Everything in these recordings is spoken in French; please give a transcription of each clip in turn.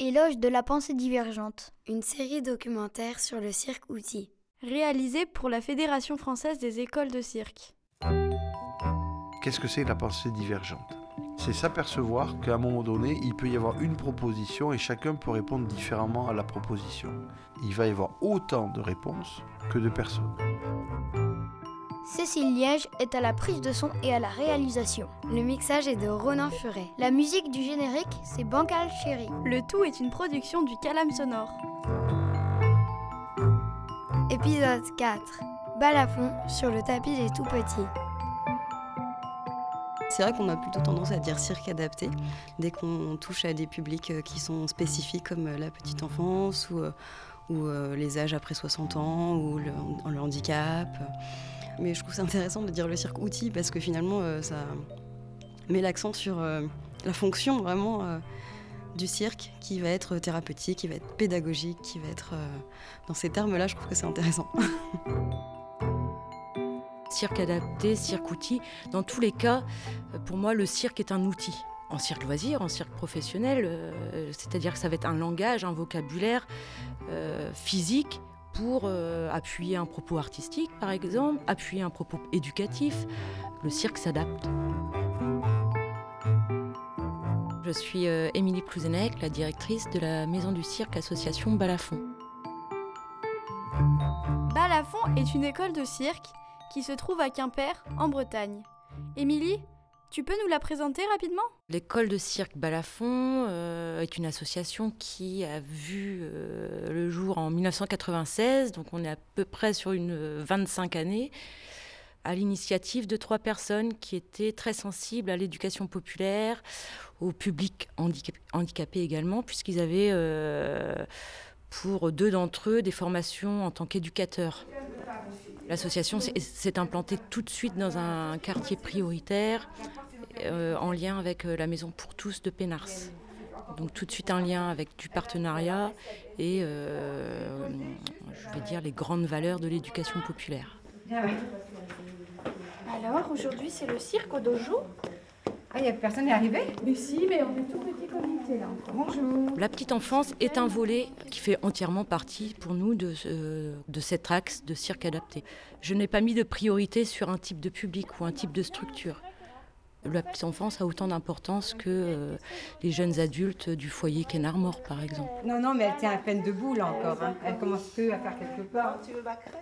Éloge de la pensée divergente. Une série documentaire sur le cirque outil. Réalisée pour la Fédération française des écoles de cirque. Qu'est-ce que c'est la pensée divergente? C'est s'apercevoir qu'à un moment donné, il peut y avoir une proposition et chacun peut répondre différemment à la proposition. Il va y avoir autant de réponses que de personnes. Cécile Liège est à la prise de son et à la réalisation. Le mixage est de Ronan Furet. La musique du générique, c'est Bancal Chéri. Le tout est une production du Calam Sonore. Épisode 4. Balafon sur le tapis des tout petits. C'est vrai qu'on a plutôt tendance à dire cirque adapté dès qu'on touche à des publics euh, qui sont spécifiques comme euh, la petite enfance ou, euh, ou les âges après 60 ans ou le, le handicap. Mais je trouve ça intéressant de dire le cirque outil parce que finalement, euh, ça met l'accent sur euh, la fonction vraiment euh, du cirque qui va être thérapeutique, qui va être pédagogique, qui va être. dans ces termes-là, je trouve que c'est intéressant. cirque adapté, cirque outil, dans tous les cas, pour moi, le cirque est un outil en cirque loisir, en cirque professionnel, c'est-à-dire que ça va être un langage, un vocabulaire physique pour euh, appuyer un propos artistique, par exemple, appuyer un propos éducatif. Le cirque s'adapte. Je suis euh, Émilie Plouzenec, la directrice de la Maison du Cirque Association Balafon. Balafon est une école de cirque qui se trouve à Quimper, en Bretagne. Émilie, tu peux nous la présenter rapidement? L'école de cirque Balafon euh, est une association qui a vu euh, le jour en 1996, donc on est à peu près sur une 25 années, à l'initiative de trois personnes qui étaient très sensibles à l'éducation populaire, au public handicapé, handicapé également, puisqu'ils avaient euh, pour deux d'entre eux des formations en tant qu'éducateurs. L'association s'est implantée tout de suite dans un quartier prioritaire euh, en lien avec euh, la Maison pour tous de Pénars. Donc tout de suite un lien avec du partenariat et euh, je vais dire les grandes valeurs de l'éducation populaire. Alors aujourd'hui c'est le cirque au dojo ah, il n'y a personne n'est arrivé? Mais si, mais on est tout petit comité là. Bonjour. La petite enfance est un volet qui fait entièrement partie pour nous de, euh, de cet axe de cirque adapté. Je n'ai pas mis de priorité sur un type de public ou un type de structure. La petite enfance a autant d'importance que euh, les jeunes adultes du foyer Kenarmore, par exemple. Non, non, mais elle tient à peine debout là encore. Hein. Elle commence peu à faire quelques pas. Tu veux ma crème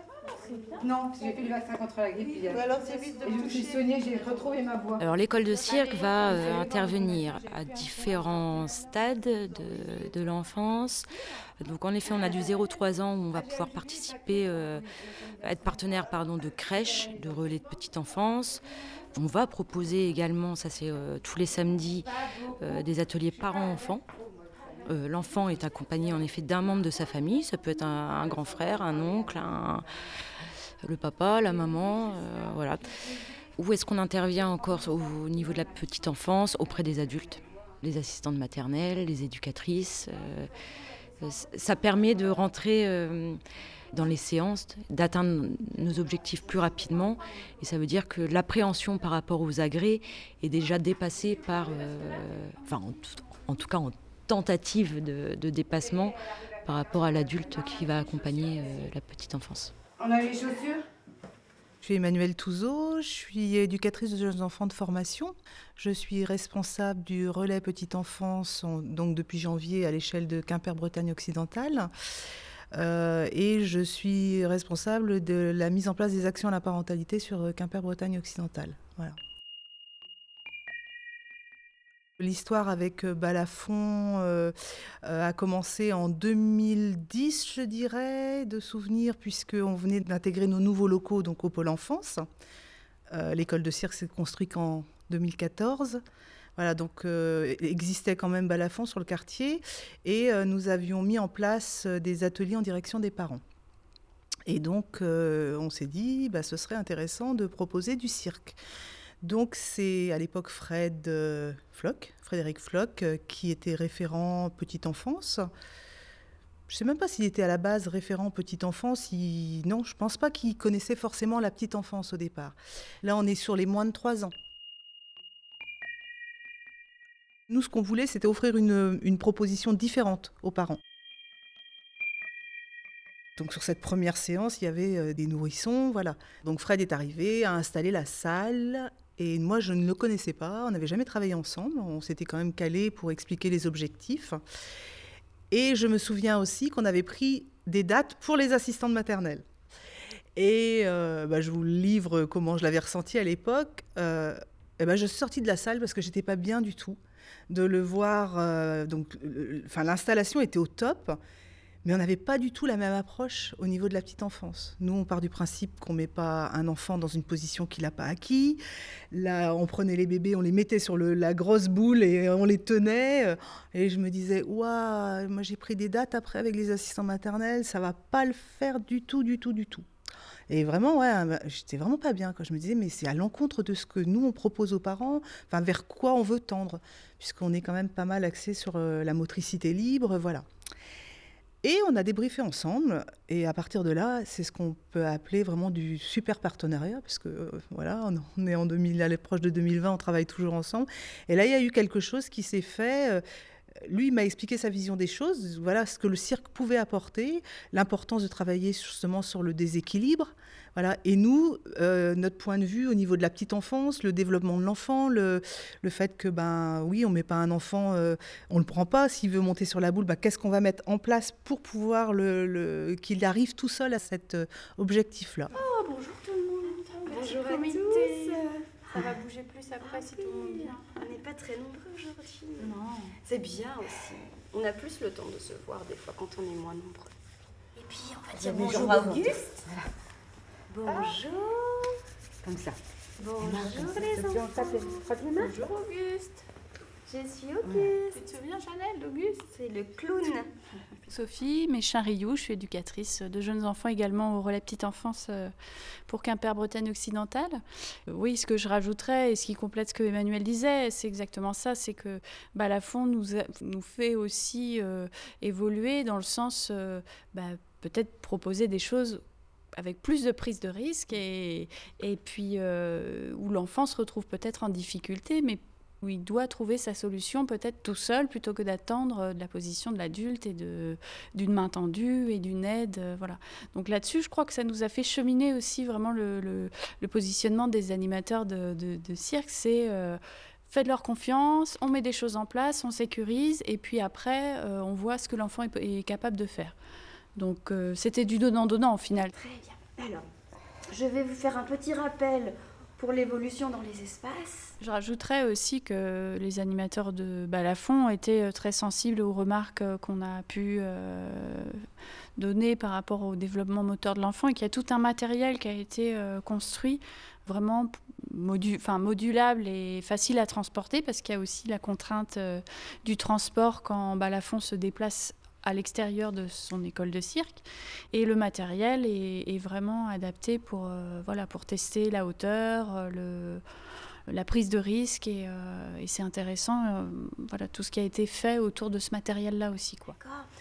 Non, j'ai fait le vaccin contre la grippe hier. Alors t'évites de Et je me suis soignée, j'ai retrouvé ma voix. Alors l'école de cirque va euh, intervenir à différents stades de, de l'enfance. Donc en effet, on a du 0-3 ans où on va pouvoir participer, euh, être partenaire pardon, de crèches, de relais de petite enfance. On va proposer également, ça c'est euh, tous les samedis, euh, des ateliers parents-enfants. Euh, L'enfant est accompagné en effet d'un membre de sa famille, ça peut être un, grand frère, un oncle, le papa, la maman, voilà. Où est-ce qu'on intervient encore au, au niveau de la petite enfance, auprès des adultes, les assistantes maternelles, les éducatrices. Ça permet de rentrer dans les séances, d'atteindre nos objectifs plus rapidement. Et ça veut dire que l'appréhension par rapport aux agrès est déjà dépassée par, euh, enfin, en tout, en tout, cas en tentative de, de, dépassement par rapport à l'adulte qui va accompagner la petite enfance. On a les chaussures? Je suis Emmanuelle Touzeau, je suis éducatrice de jeunes enfants de formation. Je suis responsable du relais petite enfance, donc depuis janvier à l'échelle de Quimper-Bretagne occidentale. Euh, et je suis responsable de la mise en place des actions à la parentalité sur Quimper-Bretagne occidentale. Voilà. L'histoire avec Balafon euh, euh, a commencé en 2010, je dirais, de souvenirs, puisqu'on venait d'intégrer nos nouveaux locaux donc, au Pôle Enfance. Euh, L'école de cirque s'est construite qu'en 2014. Voilà, donc euh, existait quand même Balafon sur le quartier et euh, nous avions mis en place des ateliers en direction des parents. Et donc on s'est dit, bah, ce serait intéressant de proposer du cirque. Donc c'est à l'époque Fred euh, Floch, Frédéric Floch, euh, qui était référent petite enfance. Je ne sais même pas s'il était à la base référent petite enfance. Non, je ne pense pas qu'il connaissait forcément la petite enfance au départ. Là, on est sur les moins de 3 ans. Nous, ce qu'on voulait, c'était offrir une, proposition différente aux parents. Donc sur cette première séance, il y avait euh, des nourrissons, voilà. Donc Fred est arrivé, a installé la salle, et moi je ne le connaissais pas, on n'avait jamais travaillé ensemble, on s'était quand même calé pour expliquer les objectifs. Et je me souviens aussi qu'on avait pris des dates pour les assistantes maternelles. Et euh, bah, je vous livre comment je l'avais ressenti à l'époque. Euh, et ben, je suis sortie de la salle parce que j'étais pas bien du tout de le voir. Euh, donc, enfin, l'installation était au top, mais on n'avait pas du tout la même approche au niveau de la petite enfance. Nous, on part du principe qu'on met pas un enfant dans une position qu'il n'a pas acquis. Là, on prenait les bébés, on les mettait sur la grosse boule et on les tenait. Et je me disais, waouh, moi j'ai pris des dates après avec les assistants maternels, ça va pas le faire du tout, du tout, du tout. Et vraiment, ouais, j'étais vraiment pas bien. Quand je me disais, mais c'est à l'encontre de ce que nous, on propose aux parents, enfin, vers quoi on veut tendre, puisqu'on est quand même pas mal axé sur euh, la motricité libre, voilà. Et on a débriefé ensemble, et à partir de là, c'est ce qu'on peut appeler vraiment du super partenariat, parce que euh, voilà, on est en 2000, à l'approche de 2020, on travaille toujours ensemble. Et là, il y a eu quelque chose qui s'est fait. Euh, lui m'a expliqué sa vision des choses, voilà ce que le cirque pouvait apporter, l'importance de travailler justement sur le déséquilibre. Voilà. Et nous, euh, notre point de vue au niveau de la petite enfance, le développement de l'enfant, le, le, fait que, ben oui, on ne met pas un enfant, euh, on ne le prend pas, s'il veut monter sur la boule, ben, qu'est-ce qu'on va mettre en place pour pouvoir le, le qu'il arrive tout seul à cet euh, objectif-là? Oh, bonjour tout le monde. Bonjour à Comité. tous. Ça va bouger plus après si tout le monde vient. On n'est pas très nombreux aujourd'hui. Non. C'est bien aussi. On a plus le temps de se voir des fois quand on est moins nombreux. Et puis on va dire bonjour bonjour à. Auguste. Bonjour. Comme ça. Bonjour les enfants. tape les- mains. Bonjour Auguste. Je suis Auguste. Tu te souviens Chanel d'Auguste? C'est le clown. Sophie Méchin-Rioux, je suis éducatrice de jeunes enfants également au relais petite enfance euh, pour Quimper-Bretagne occidentale. Euh, Oui, ce que je rajouterais et ce qui complète ce que Emmanuel disait, c'est exactement ça, c'est que bah, la fond nous, a- nous fait aussi euh, évoluer dans le sens euh, bah, peut-être proposer des choses avec plus de prise de risque et, et puis euh, où l'enfant se retrouve peut-être en difficulté, mais où il doit trouver sa solution peut-être tout seul plutôt que d'attendre euh, de la position de l'adulte et d'une main tendue et d'une aide. euh, voilà. Donc là-dessus, je crois que ça nous a fait cheminer aussi vraiment le, le- positionnement des animateurs de, de- cirque. C'est euh, faites-leur confiance, on met des choses en place, on sécurise et puis après, euh, on voit ce que l'enfant est, capable de faire. Donc c'était du donnant-donnant au final. Très bien. Alors, je vais vous faire un petit rappel pour l'évolution dans les espaces. Je rajouterais aussi que les animateurs de Balafon étaient euh, très sensibles aux remarques euh, qu'on a pu euh, donner par rapport au développement moteur de l'enfant et qu'il y a tout un matériel qui a été construit vraiment modulable et facile à transporter parce qu'il y a aussi la contrainte du transport quand Balafon se déplace à l'extérieur de son école de cirque et le matériel est, est vraiment adapté pour, euh, voilà, pour tester la hauteur, euh, le, la prise de risque et, euh, et c'est intéressant euh, voilà, tout ce qui a été fait autour de ce matériel-là aussi. Quoi.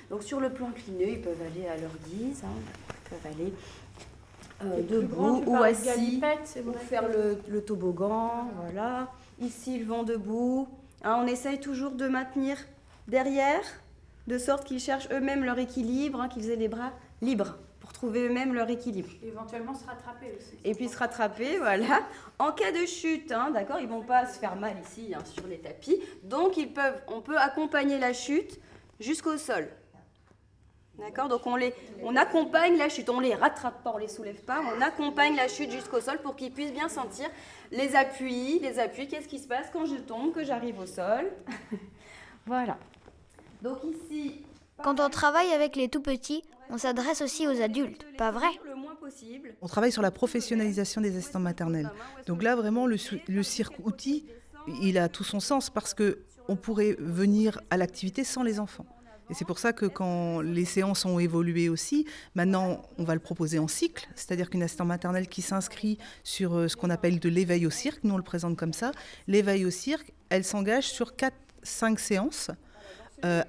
Donc sur le plan clineux, ils peuvent aller à leur guise. hein. Ils peuvent aller euh, debout ou assis pour faire le, le toboggan. Voilà. Ici, ils vont debout. Hein, on essaye toujours de maintenir derrière, de sorte qu'ils cherchent eux-mêmes leur équilibre, hein, qu'ils aient les bras libres pour trouver eux-mêmes leur équilibre. Éventuellement se rattraper aussi. Et puis se rattraper, voilà. En cas de chute, hein, d'accord, ils vont pas se faire mal ici hein, sur les tapis. Donc ils peuvent, on peut accompagner la chute jusqu'au sol. D'accord Donc on, les, on accompagne la chute, on les rattrape pas, on les soulève pas, on accompagne la chute jusqu'au sol pour qu'ils puissent bien sentir les appuis, les appuis, qu'est-ce qui se passe quand je tombe, que j'arrive au sol? voilà. Donc ici, Quand on travaille avec les tout petits, on s'adresse aussi aux adultes, pas vrai le moins possible. On travaille sur la professionnalisation des assistants maternels. Donc là, vraiment, le, cirque-outil, il a tout son sens parce que on pourrait venir à l'activité sans les enfants. Et c'est pour ça que quand les séances ont évolué aussi, maintenant on va le proposer en cycle, c'est-à-dire qu'une assistante maternelle qui s'inscrit sur euh, ce qu'on appelle de l'éveil au cirque, nous on le présente comme ça, l'éveil au cirque, elle s'engage sur 4-5 séances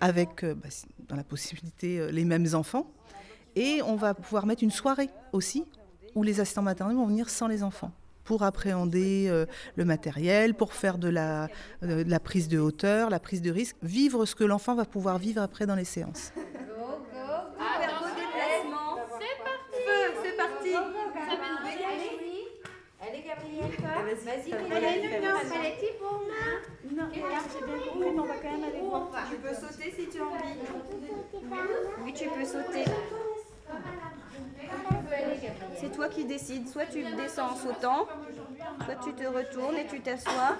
avec, euh, bah, dans la possibilité, euh, les mêmes enfants. Et on va pouvoir mettre une soirée aussi où les assistants maternels vont venir sans les enfants. pour appréhender euh, le matériel, pour faire de la, euh, de la prise de hauteur, la prise de risque, vivre ce que l'enfant va pouvoir vivre après dans les séances. C'est parti. Allez Gabrielle, toi. Vas-y, fais pour moi. Non, regarde, j'ai bien compris, mais on va quand même aller voir. Tu peux sauter si tu as envie. Oui, tu peux sauter. C'est toi qui décides. Soit tu descends en sautant, soit tu te retournes et tu t'assois,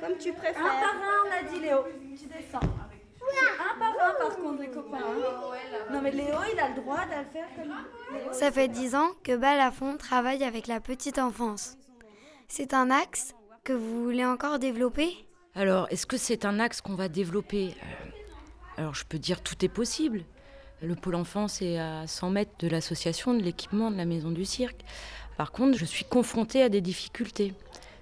comme tu préfères. Un par un, on a dit Léo. Tu descends. Un par un, par contre, les copains. hein. Non, mais Léo, il a le droit de le faire comme. Ça fait 10 ans que Balafon travaille avec la petite enfance. C'est un axe que vous voulez encore développer? Alors, est-ce que c'est un axe qu'on va développer Euh, Alors, je peux dire tout est possible. Le pôle enfance est à 100 mètres de l'association, de l'équipement de la maison du cirque. Par contre, je suis confrontée à des difficultés.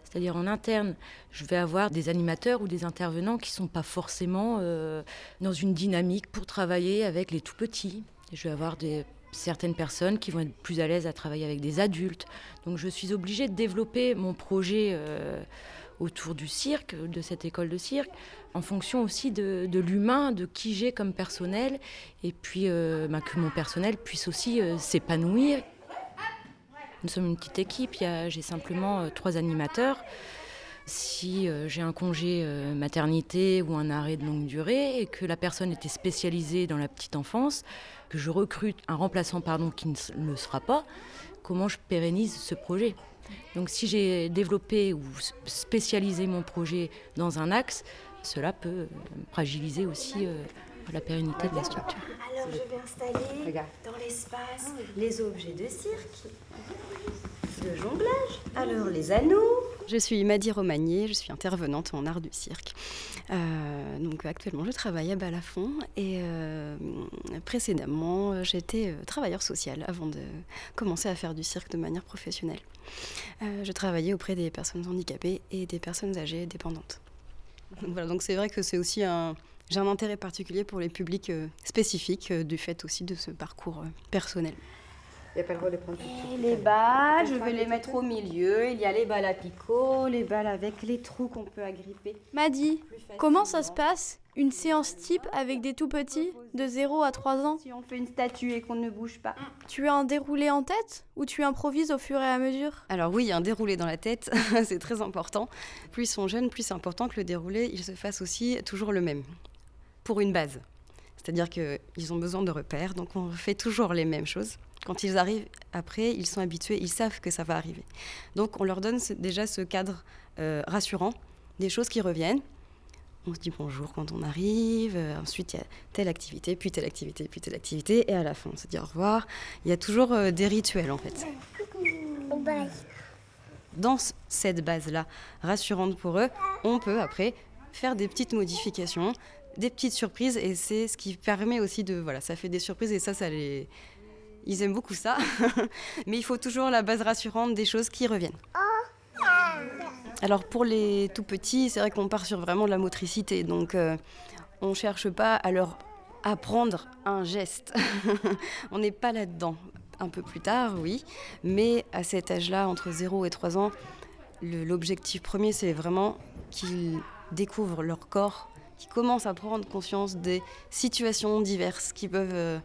C'est-à-dire en interne, je vais avoir des animateurs ou des intervenants qui ne sont pas forcément euh, dans une dynamique pour travailler avec les tout petits. Je vais avoir certaines personnes qui vont être plus à l'aise à travailler avec des adultes. Donc je suis obligée de développer mon projet euh, autour du cirque, de cette école de cirque, en fonction aussi de, l'humain, de qui j'ai comme personnel, et puis euh, bah, que mon personnel puisse aussi euh, s'épanouir. Nous sommes une petite équipe, j'ai simplement euh, trois animateurs. Si j'ai un congé maternité ou un arrêt de longue durée et que la personne était spécialisée dans la petite enfance, que je recrute un remplaçant pardon, qui ne le sera pas, comment je pérennise ce projet? Donc si j'ai développé ou spécialisé mon projet dans un axe, cela peut euh, fragiliser aussi euh, la pérennité de la structure. Alors, je vais installer dans l'espace les objets de cirque, de jonglage. Alors, les anneaux. Je suis Maddy Romagné, je suis intervenante en art du cirque. Euh, donc actuellement, je travaille à Balafon et euh, précédemment, euh, j'étais travailleur social avant de commencer à faire du cirque de manière professionnelle. Je travaillais auprès des personnes handicapées et des personnes âgées dépendantes. Donc c'est vrai que c'est aussi un j'ai un intérêt particulier pour les publics spécifiques du fait aussi de ce parcours personnel. Il n'y a pas le droit de prendre tout de Et suite. les balles, je vais les mettre au milieu. Il y a les balles à picot, les balles avec les trous qu'on peut agripper. Maddy, comment ça se passe Une séance type avec des tout petits, de 0 à 3 ans Si on fait une statue et qu'on ne bouge pas. Tu as un déroulé en tête ou tu improvises au fur et à mesure? Alors oui, il y a un déroulé dans la tête, c'est très important. Plus ils sont jeunes, plus c'est important que le déroulé, il se fasse aussi toujours le même, pour une base. C'est-à-dire qu'ils ont besoin de repères, donc on fait toujours les mêmes choses. Quand ils arrivent après, ils sont habitués, ils savent que ça va arriver. Donc on leur donne déjà ce cadre euh, rassurant, des choses qui reviennent. On se dit bonjour quand on arrive, euh, ensuite il y a telle activité, puis telle activité, puis telle activité, et à la fin on se dit au revoir. Il y a toujours euh, des rituels en fait dans c- cette base-là rassurante pour eux, on peut après faire des petites modifications, des petites surprises, et c'est ce qui permet aussi de... Voilà, ça fait des surprises, et ça, ça les... Ils aiment beaucoup ça, mais il faut toujours la base rassurante des choses qui reviennent. Alors pour les tout petits, c'est vrai qu'on part sur vraiment de la motricité, donc euh, on ne cherche pas à leur apprendre un geste. on n'est pas là-dedans. Un peu plus tard, oui, mais à cet âge-là, entre 0 et 3 ans, l'objectif premier, c'est vraiment qu'ils découvrent leur corps, qu'ils commencent à prendre conscience des situations diverses qui peuvent euh,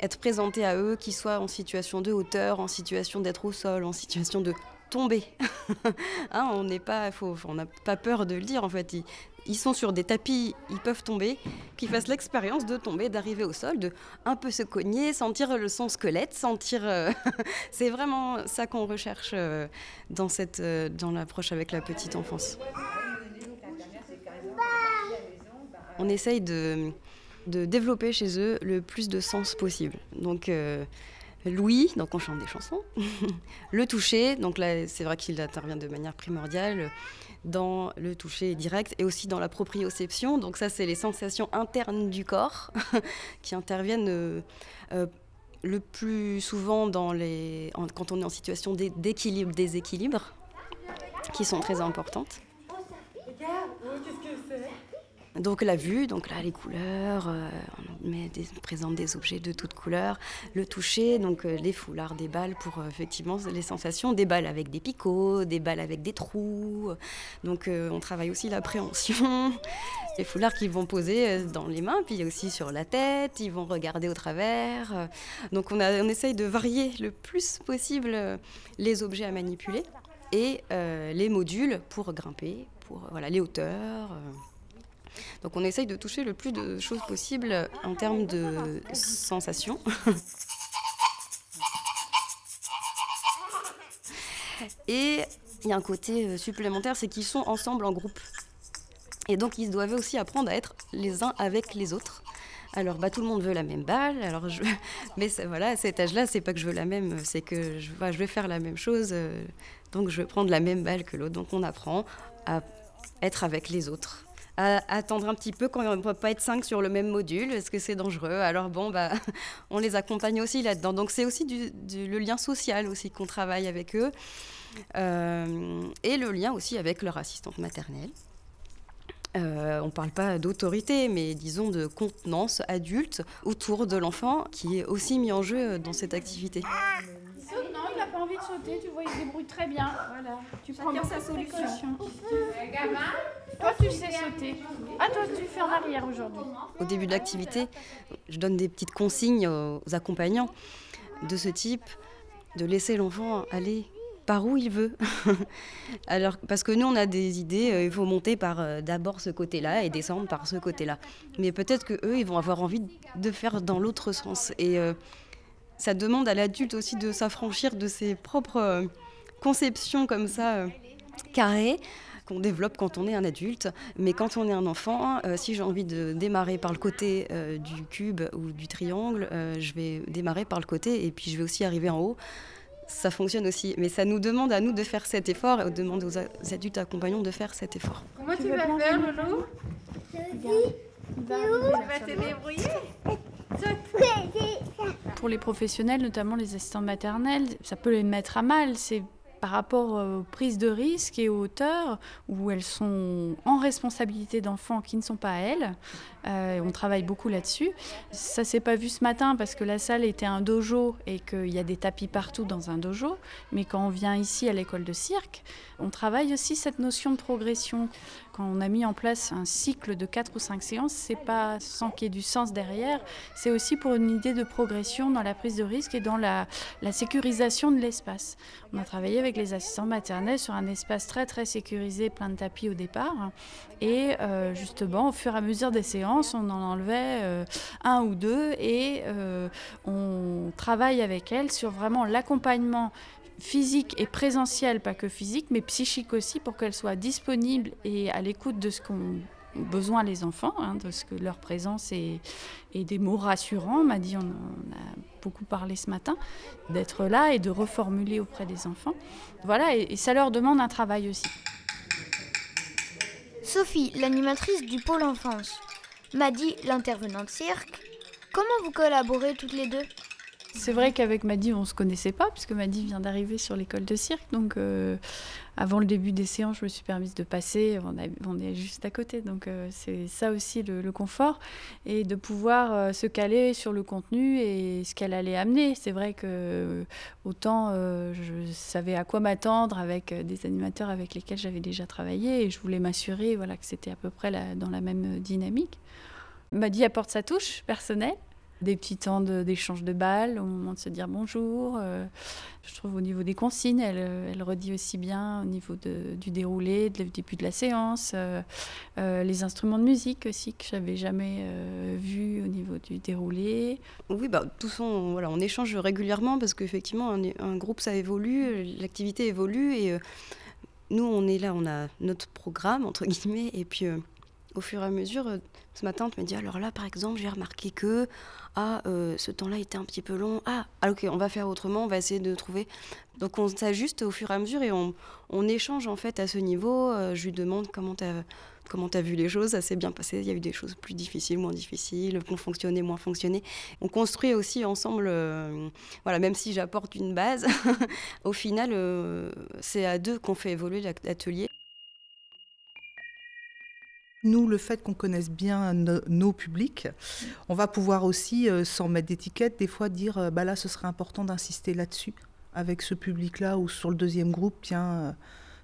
être présentées à eux, qu'ils soient en situation de hauteur, en situation d'être au sol, en situation de tomber. Hein, on n'est pas, on n'a pas peur de le dire en fait. Ils, ils sont sur des tapis, ils peuvent tomber, qu'ils fassent l'expérience de tomber, d'arriver au sol, de un peu se cogner, sentir le son squelette, sentir. euh, c'est vraiment ça qu'on recherche euh, dans cette, euh, dans l'approche avec la petite enfance. On essaye de, de développer chez eux le plus de sens possible. Donc euh, l'ouïe, donc on chante des chansons. le toucher, donc là c'est vrai qu'il intervient de manière primordiale dans le toucher direct et aussi dans la proprioception. Donc ça c'est les sensations internes du corps qui interviennent euh, euh, le plus souvent dans les, quand on est en situation d'é- d'équilibre, déséquilibre, qui sont très importantes. Donc la vue, donc là les couleurs, euh, on, présente des objets de toutes couleurs. Le toucher, donc euh, les foulards, des balles pour euh, effectivement les sensations, des balles avec des picots, des balles avec des trous. Donc on travaille aussi l'appréhension. Les foulards qu'ils vont poser dans les mains, puis aussi sur la tête, ils vont regarder au travers. Donc on, on essaye de varier le plus possible les objets à manipuler et les modules pour grimper, pour voilà, les hauteurs. Donc on essaye de toucher le plus de choses possible en termes de sensations. Et il y a un côté euh, supplémentaire, c'est qu'ils sont ensemble en groupe. Et donc ils doivent aussi apprendre à être les uns avec les autres. Alors bah tout le monde veut la même balle. Alors mais voilà à cet âge-là, c'est pas que je veux la même, c'est que je, je vais faire la même chose. euh, donc je vais prendre la même balle que l'autre. Donc on apprend à être avec les autres. À attendre un petit peu quand on ne peut pas être cinq sur le même module, parce que c'est dangereux. Alors bon, bah, on les accompagne aussi là-dedans. Donc c'est aussi du, du- le lien social aussi qu'on travaille avec eux. Euh, et le lien aussi avec leur assistante maternelle. Euh, on ne parle pas d'autorité, mais disons de contenance adulte autour de l'enfant qui est aussi mis en jeu dans cette activité. Il saute, non, il n'a pas envie de sauter, tu vois, il se débrouille très bien. Voilà, tu prends beaucoup sa solution. précautions. Toi, tu sais sauter. Ah, toi, tu fais en arrière aujourd'hui. Au début de l'activité, je donne des petites consignes aux accompagnants de ce type, de laisser l'enfant aller par où il veut. Alors, parce que nous, on a des idées, euh, il faut monter par euh, d'abord ce côté-là et descendre par ce côté-là. Mais peut-être que eux, ils vont avoir envie de faire dans l'autre sens. Et euh, ça demande à l'adulte aussi de s'affranchir de ses propres conceptions comme ça, carrées qu'on développe quand on est un adulte. Mais quand on est un enfant, euh, si j'ai envie de démarrer par le côté euh, du cube ou du triangle, euh, je vais démarrer par le côté et puis je vais aussi arriver en haut. Ça fonctionne aussi. Mais ça nous demande à nous de faire cet effort et on demande aux adultes accompagnants de faire cet effort. Comment tu, vas faire, Loulou Tu vas te débrouiller Pour les professionnels, notamment les assistants maternels, ça peut les mettre à mal. C'est par rapport euh, aux prises de risques et aux hauteurs où elles sont en responsabilité d'enfants qui ne sont pas à elles. Euh, on travaille beaucoup là-dessus. Ça s'est pas vu ce matin parce que la salle était un dojo et qu'il y a des tapis partout dans un dojo. Mais quand on vient ici à l'école de cirque, on travaille aussi cette notion de progression. Quand on a mis en place un cycle de 4 ou 5 séances, c'est pas sans qu'il y ait du sens derrière, c'est aussi pour une idée de progression dans la prise de risque et dans la, sécurisation de l'espace. On a travaillé avec les assistants maternels sur un espace très très sécurisé, plein de tapis au départ. Et euh, justement, au fur et à mesure des séances, on en enlevait euh, un ou deux et euh, on travaille avec elles sur vraiment l'accompagnement physique et présentiel, pas que physique, mais psychique aussi, pour qu'elles soient disponibles et à l'écoute de ce qu'ont besoin les enfants, hein, de ce que leur présence et des mots rassurants. M'a dit, on, a beaucoup parlé ce matin, d'être là et de reformuler auprès des enfants. Voilà, et, et ça leur demande un travail aussi. Sophie, l'animatrice du pôle enfance. Maddy, l'intervenante cirque. Comment vous collaborez toutes les deux? C'est vrai qu'avec Maddy, on ne se connaissait pas, puisque Maddy vient d'arriver sur l'école de cirque. Donc, euh, avant le début des séances, je me suis permise de passer. On, est juste à côté. Donc, euh, c'est ça aussi le, confort. Et de pouvoir euh, se caler sur le contenu et ce qu'elle allait amener. C'est vrai que autant je savais à quoi m'attendre avec des animateurs avec lesquels j'avais déjà travaillé. Et je voulais m'assurer voilà, que c'était à peu près dans la même dynamique. Maddy apporte sa touche personnelle des petits temps d'échange de, balles au moment de se dire bonjour. Euh, je trouve au niveau des consignes, elle, euh, redit aussi bien au niveau du déroulé, du début de la séance, euh, les instruments de musique aussi que j'avais jamais vus au niveau du déroulé. Oui, bah, tous on, voilà, on échange régulièrement parce qu'effectivement, un, un groupe, ça évolue, l'activité évolue et nous, on est là, on a notre programme, entre guillemets, et puis au fur et à mesure, euh, ce matin, tu me dis, alors là, par exemple, j'ai remarqué que ah, euh, ce temps-là était un petit peu long. Ah, ah, ok, on va faire autrement, on va essayer de trouver. Donc on s'ajuste au fur et à mesure et on, on échange en fait à ce niveau. Euh, je lui demande comment tu as, as vu les choses, ça s'est bien passé, il y a eu des choses plus difficiles, moins difficiles, ont fonctionné, moins fonctionné. On construit aussi ensemble, voilà, même si j'apporte une base, au final, c'est à deux qu'on fait évoluer l'atelier. Nous, le fait qu'on connaisse bien nos publics, on va pouvoir aussi, euh, sans mettre d'étiquette, des fois dire euh, bah là, ce serait important d'insister là-dessus, avec ce public-là, ou sur le deuxième groupe, tiens, euh,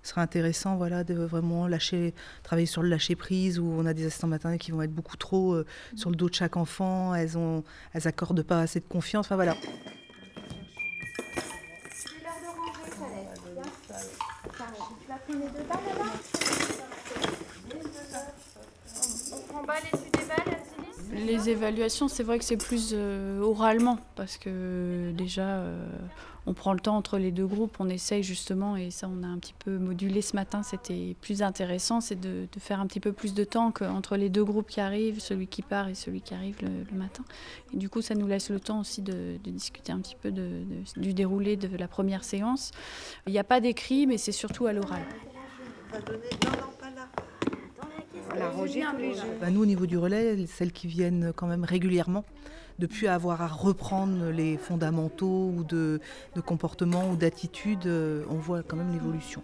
ce serait intéressant voilà, de vraiment lâcher, travailler sur le lâcher prise, où on a des assistants maternels qui vont être beaucoup trop sur le dos de chaque enfant, elles n'accordent elles pas assez de confiance. Enfin voilà. Les évaluations, c'est vrai que c'est plus euh, oralement, parce que déjà, euh, on prend le temps entre les deux groupes, on essaye justement, et ça on a un petit peu modulé ce matin, c'était plus intéressant, c'est de, faire un petit peu plus de temps entre les deux groupes qui arrivent, celui qui part et celui qui arrive le, matin. Et du coup, ça nous laisse le temps aussi de, discuter un petit peu du déroulé de la première séance. Il n'y a pas d'écrit, mais c'est surtout à l'oral. Bah, nous, au niveau du relais, celles qui viennent quand même régulièrement, depuis avoir à reprendre les fondamentaux ou de, comportement ou d'attitude, euh, on voit quand même l'évolution.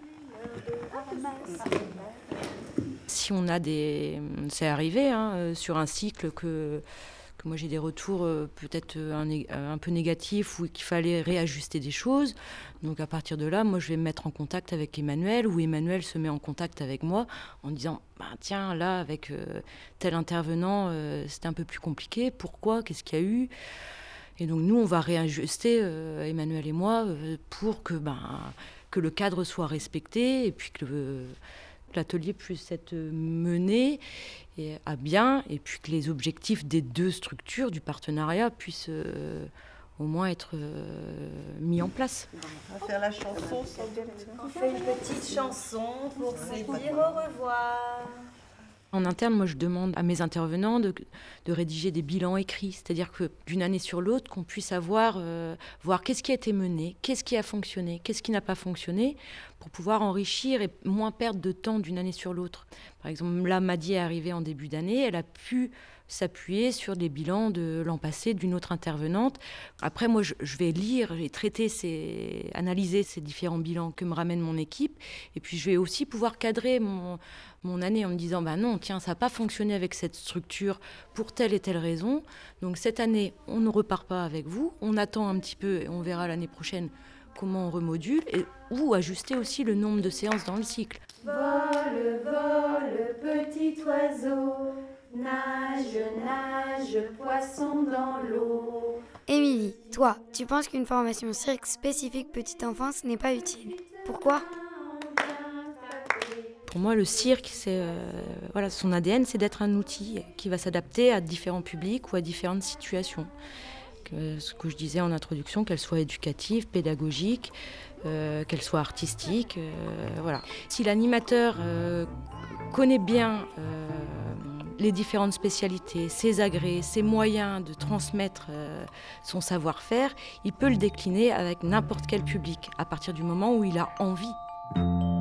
Si on a des... C'est arrivé hein, euh, sur un cycle que moi j'ai des retours euh, peut-être euh, euh, un, peu négatifs ou qu'il fallait réajuster des choses. Donc à partir de là, moi je vais me mettre en contact avec Emmanuel ou Emmanuel se met en contact avec moi en disant bah, tiens là avec tel intervenant c'était un peu plus compliqué. Pourquoi? Qu'est-ce qu'il y a eu? Et donc nous on va réajuster Emmanuel et moi pour que ben que le cadre soit respecté et puis que l'atelier puisse être mené et à bien, et puis que les objectifs des deux structures du partenariat puissent euh, au moins être euh, mis en place. On va faire la chanson On fait une petite chanson pour se dire au revoir. En interne, moi, je demande à mes intervenants de, rédiger des bilans écrits, c'est-à-dire que d'une année sur l'autre, qu'on puisse avoir, euh, voir qu'est-ce qui a été mené, qu'est-ce qui a fonctionné, qu'est-ce qui n'a pas fonctionné, pour pouvoir enrichir et moins perdre de temps d'une année sur l'autre. Par exemple, là, Maddy est arrivée en début d'année, elle a pu s'appuyer sur des bilans de l'an passé d'une autre intervenante. Après, moi, je, vais lire et traiter, ces, analyser ces différents bilans que me ramène mon équipe. Et puis, je vais aussi pouvoir cadrer mon, année en me disant, bah non, tiens, ça n'a pas fonctionné avec cette structure pour telle et telle raison. Donc, cette année, on ne repart pas avec vous. On attend un petit peu et on verra l'année prochaine comment on remodule et ou ajuster aussi le nombre de séances dans le cycle. Vole, vole, petit oiseau. Nage, nage, poisson dans l'eau. Émilie, toi, tu penses qu'une formation cirque spécifique petite enfance n'est pas utile Pourquoi? Pour moi, le cirque, c'est euh, voilà, son ADN, c'est d'être un outil qui va s'adapter à différents publics ou à différentes situations. ce que je disais en introduction, qu'elle soit éducative, pédagogique, euh, qu'elle soit artistique, euh, voilà. Si l'animateur connaît bien les différentes spécialités, ses agrès, ses moyens de transmettre euh, son savoir-faire, il peut le décliner avec n'importe quel public à partir du moment où il a envie.